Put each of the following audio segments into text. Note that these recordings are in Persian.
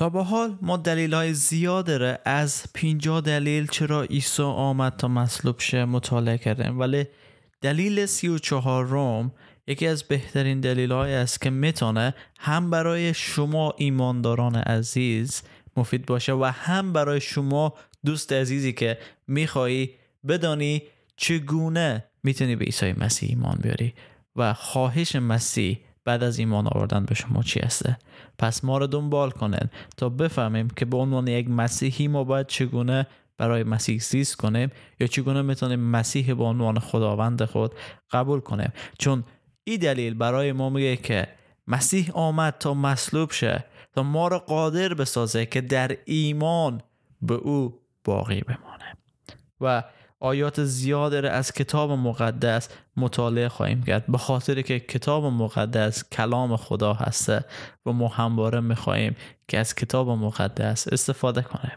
تا به حال ما دلیل های زیاد داره از 50 دلیل چرا عیسی آمد تا مصلوب شه مطالعه کردیم. ولی دلیل 34 روم یکی از بهترین دلیل های است که می‌تونه هم برای شما ایمانداران عزیز مفید باشه و هم برای شما دوست عزیزی که میخوایی بدانی چگونه می‌تونی به عیسی مسیح ایمان بیاری و خواهش مسیح بعد از ایمان آوردن به شما چی هسته پس ما رو دنبال کنن تا بفهمیم که به عنوان یک مسیحی ما باید چگونه برای مسیح زیست کنیم یا چگونه می‌تونیم مسیح به عنوان خداوند خود قبول کنیم. چون این دلیل برای ما میگه که مسیح آمد تا مصلوب شه تا ما را قادر بسازه که در ایمان به او باقی بمانه. و آیات زیاد از کتاب مقدس مطالعه خواهیم کرد. به خاطر که کتاب مقدس کلام خدا هسته و ما همواره می‌خواهیم که از کتاب مقدس استفاده کنیم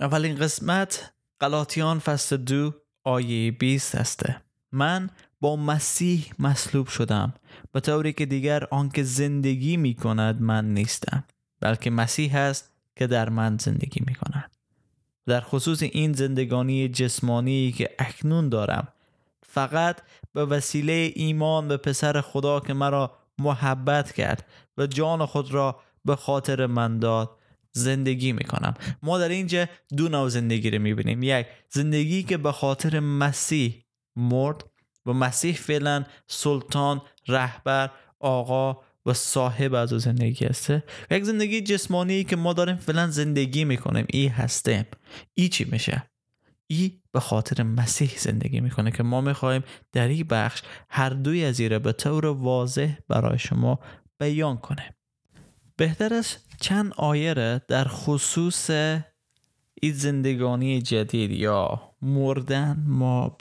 اولین قسمت قلاتیان فصل دو آیه 20 هسته. من با مسیح مصلوب شدم. به طوری که دیگر آنکه زندگی می کند من نیستم بلکه مسیح است که در من زندگی می کند در خصوص این زندگانی جسمانی که اکنون دارم. فقط به وسیله ایمان به پسر خدا که مرا محبت کرد و جان خود را به خاطر من داد زندگی می‌کنم. ما در اینجا دو نوع زندگی رو می‌بینیم. یک زندگی که به خاطر مسیح مرد و مسیح فعلا سلطان رهبر آقا و صاحب از زندگی هسته یک زندگی جسمانی که ما داریم فعلا زندگی می‌کنیم. ای هستیم. ای چی میشه؟ ای به خاطر مسیح زندگی می‌کنه که ما می‌خواهیم در این بخش هر دوی از ایره به طور واضح برای شما بیان کنه. بهتر است چند آیه در خصوص این زندگانی جدید یا مردن ما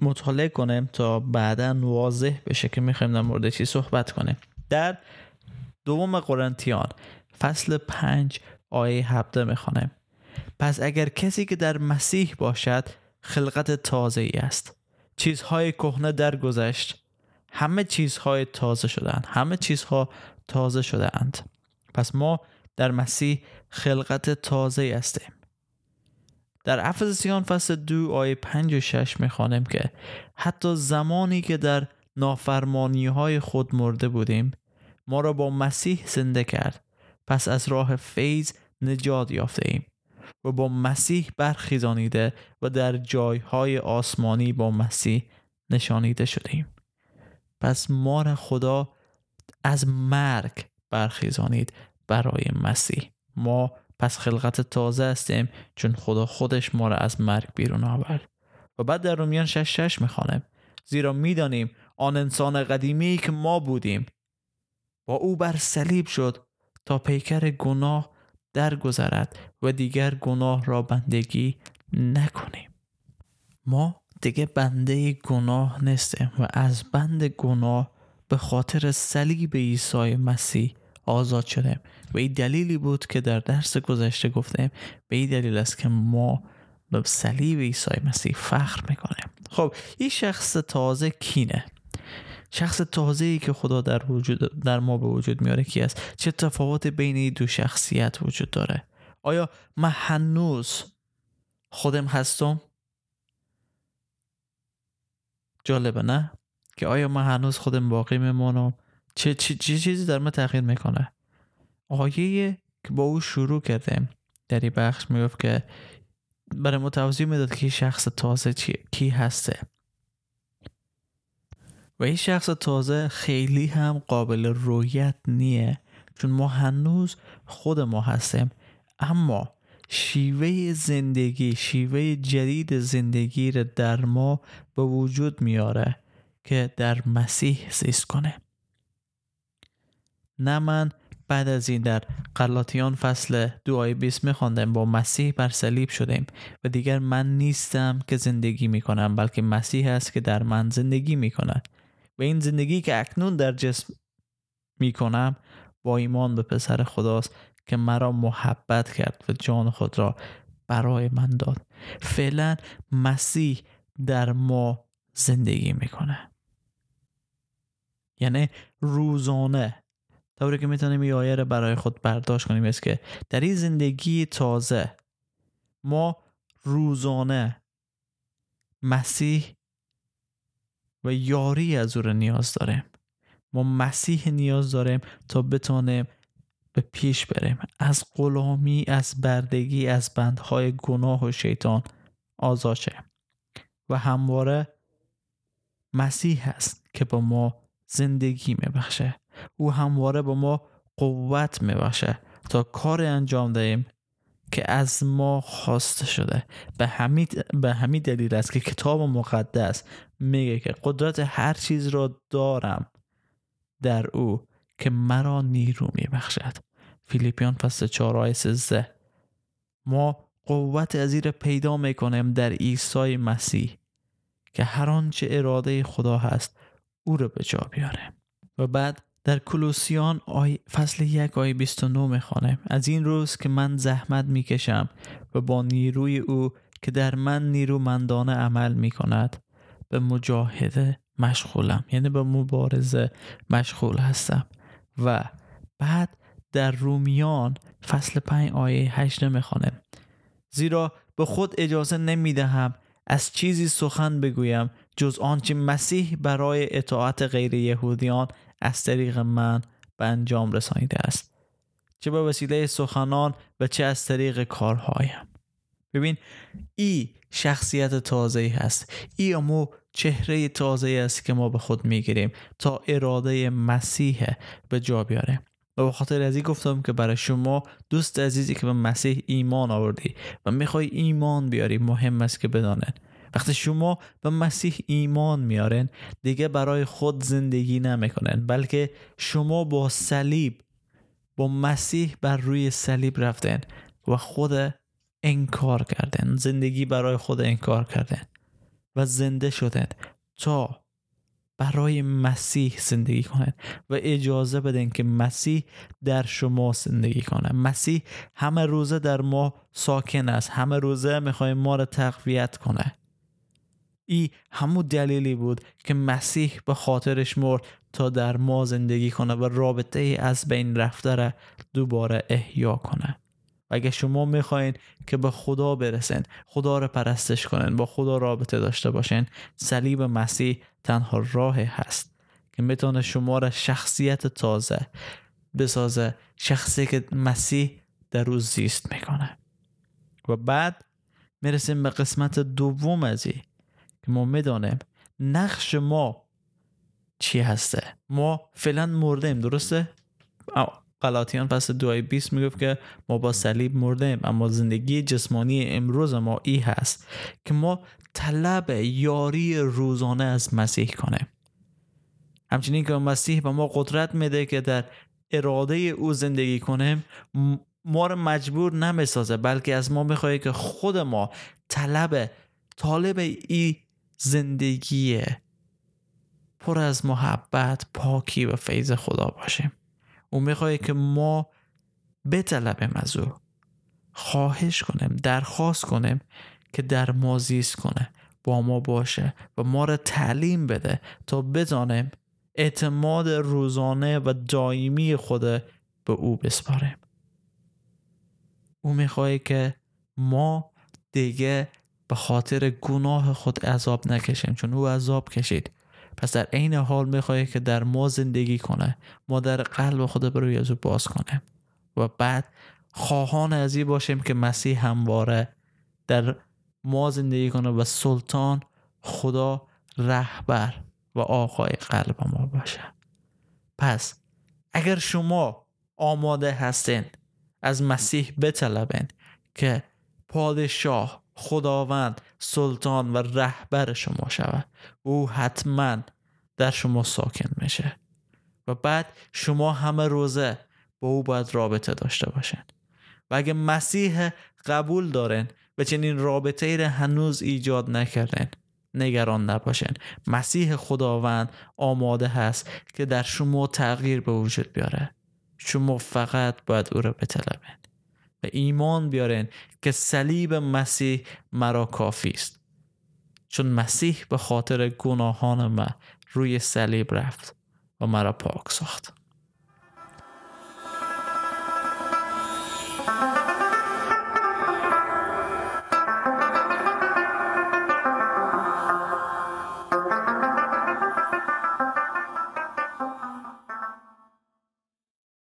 مطالعه کنیم تا بعدا واضح بشه که می‌خوایم در مورد چی صحبت کنیم. در دوم قرنتیان فصل پنج آیه هفته می‌خوانیم پس اگر کسی که در مسیح باشد خلقت تازه ای است. چیزهای کهنه درگذشت. همه چیزهای تازه شدند همه چیزها تازه شده اند پس ما در مسیح خلقت تازه هستیم. در افسسیان فصل دو آیه پنج و شش می‌خوانیم که حتی زمانی که در نافرمانی های خود مرده بودیم ما را با مسیح زنده کرد. پس از راه فیض نجات یافته ایم. و با مسیح برخیزانیده و در جایهای آسمانی با مسیح نشانیده شدیم. پس ما را خدا از مرگ برخیزانید برای مسیح. ما پس خلقت تازه هستیم چون خدا خودش ما را از مرگ بیرون آورد. و بعد در رومیان 6 شش می‌خوانیم زیرا می‌دانیم آن انسان قدیمی که ما بودیم با او بر صلیب شد تا پیکر گناه درگذرد و دیگر گناه را بندگی نکنیم. ما دیگه بنده گناه نیستیم و از بند گناه به خاطر صلیب عیسی مسیح آزاد شدیم. و این دلیلی بود که در درس گذشته گفتیم به این دلیل است که ما به صلیب عیسی مسیح فخر می‌کنیم. خب این شخص تازه کینه. شخص تازه ای که خدا در وجود در ما به وجود میاره کی است؟ چه تفاوت بین این دو شخصیت وجود داره؟ آیا من هنوز خودم هستم؟ جالبه نه؟ که آیا من هنوز خودم باقی میمانم؟ چه, چه, چه چیزی در من تغییر می‌کنه؟ آیه که با او شروع کردیم در این بخش می‌گفت که برای ما توضیح می‌داد که شخص تازه کی هسته. و این شخص تازه خیلی هم قابل رویت نیه چون ما هنوز خود ما هستیم. اما شیوه زندگی شیوه جدید زندگی رو در ما به وجود میاره که در مسیح زیست کنه. نه من بعد از این در قلاتیان فصل دو آیه 20 میخواندم با مسیح بر صلیب شدیم و دیگر من نیستم که زندگی می‌کنم بلکه مسیح است که در من زندگی می‌کند. و این زندگی که اکنون در جسم می‌کنم با ایمان به پسر خداست که مرا محبت کرد و جان خود را برای من داد. فعلا مسیح در ما زندگی می‌کنه. یعنی روزانه. طوری که می‌تونیم این آیه برای خود برداشت کنیم است که در این زندگی تازه ما روزانه مسیح و یاری از او نیاز داریم. ما مسیح نیاز داریم تا بتانیم به پیش بریم. از غلامی از بردگی از بندهای گناه و شیطان آزاد شیم. و همواره مسیح است که با ما زندگی میبخشه. او همواره با ما قوت میبخشه. تا کار انجام دهیم که از ما خواسته شده. به همین به همین دلیل است که کتاب مقدس میگه که قدرت هر چیز را دارم در او که مرا نیرو میبخشد. فیلیپیان فصل 4 آیه 13 ما قوت از پیدا می‌کنیم در عیسی مسیح که هر آنچه اراده خدا هست او را به جا بیاره و بعد در کلوسیان آی فصل یک آیه 29 می‌خوانم از این روز که من زحمت می‌کشم و با نیروی او که در من نیرومندانه عمل می‌کند به مجاهده مشغولم. یعنی به مبارزه مشغول هستم. و بعد در رومیان فصل 5 آیه 8 می‌خوانم زیرا به خود اجازه نمی‌دهم از چیزی سخن بگویم جز آنچه مسیح برای اطاعت غیر یهودیان از طریق من به انجام رسانیده است. چه به وسیله سخنان و چه از طریق کارهایم. ببین ای شخصیت تازه هست. ای امو چهره تازه است که ما به خود می‌گیریم تا اراده مسیح به جا بیاریم و به خاطر از این گفتم که برای شما دوست عزیزی که به مسیح ایمان آوردی و می‌خوای ایمان بیاری مهم است که بدانن وقتی شما به مسیح ایمان میارن دیگه برای خود زندگی نمی‌کنن بلکه شما با صلیب با مسیح بر روی صلیب رفتن و خود انکار کردن زندگی برای خود انکار کردن و زنده شدن تا برای مسیح زندگی کنند و اجازه بدن که مسیح در شما زندگی کنه. مسیح همه روزه در ما ساکن است. همه روزه می‌خوای ما را تقویت کنه. ای همون دلیلی بود که مسیح به خاطرش مرد تا در ما زندگی کنه و رابطه ای از بین رفته را دوباره احیا کنه. اگه شما می‌خواین که به خدا برسین خدا را پرستش کنن با خدا رابطه داشته باشین صلیب مسیح تنها راه هست که می‌تونه شما را شخصیت تازه بسازه شخصی که مسیح در روز زیست می‌کنه. و بعد می‌رسیم به قسمت دوم از این. که ما می‌دانیم نقش ما چی هسته. ما فعلا مردیم درسته؟ قلاتیان پس دوای 20 می‌گفت که ما با صلیب مردیم اما زندگی جسمانی امروز ما ای هست که ما طلب یاری روزانه از مسیح کنیم. همچنین که مسیح به ما قدرت میده که در اراده او زندگی کنیم ما رو مجبور نمی‌سازه بلکه از ما می‌خواه که خود ما طلب طالب ای زندگی پر از محبت پاکی و فیض خدا باشیم او می‌خواد که ما بطلبیم از او خواهش کنیم درخواست کنیم که در ما زیست کنه با ما باشه و ما را تعلیم بده تا بدانیم اعتماد روزانه و دائمی خود به او بسپاریم او می‌خواد که ما دیگه به خاطر گناه خود عذاب نکشیم چون او عذاب کشید. پس در عین حال می‌خواد که در ما زندگی کنه ما در قلب خود بروی از او باز کنه و بعد خواهان از این باشیم که مسیح همواره در ما زندگی کنه و سلطان خدا رهبر و آقای قلب ما باشه. پس اگر شما آماده هستین از مسیح بطلبین که پادشاه خداوند سلطان و رهبر شما شود. او حتما در شما ساکن میشه. و بعد شما همه روزه با او باید رابطه داشته باشن و اگه مسیح قبول دارن و چنین رابطه ای هنوز ایجاد نکردن نگران نباشن مسیح خداوند آماده هست که در شما تغییر به وجود بیاره. شما فقط باید او را بطلبین. و ایمان بیارن که صلیب مسیح مرا کافی است. چون مسیح به خاطر گناهان من روی صلیب رفت و مرا پاک ساخت.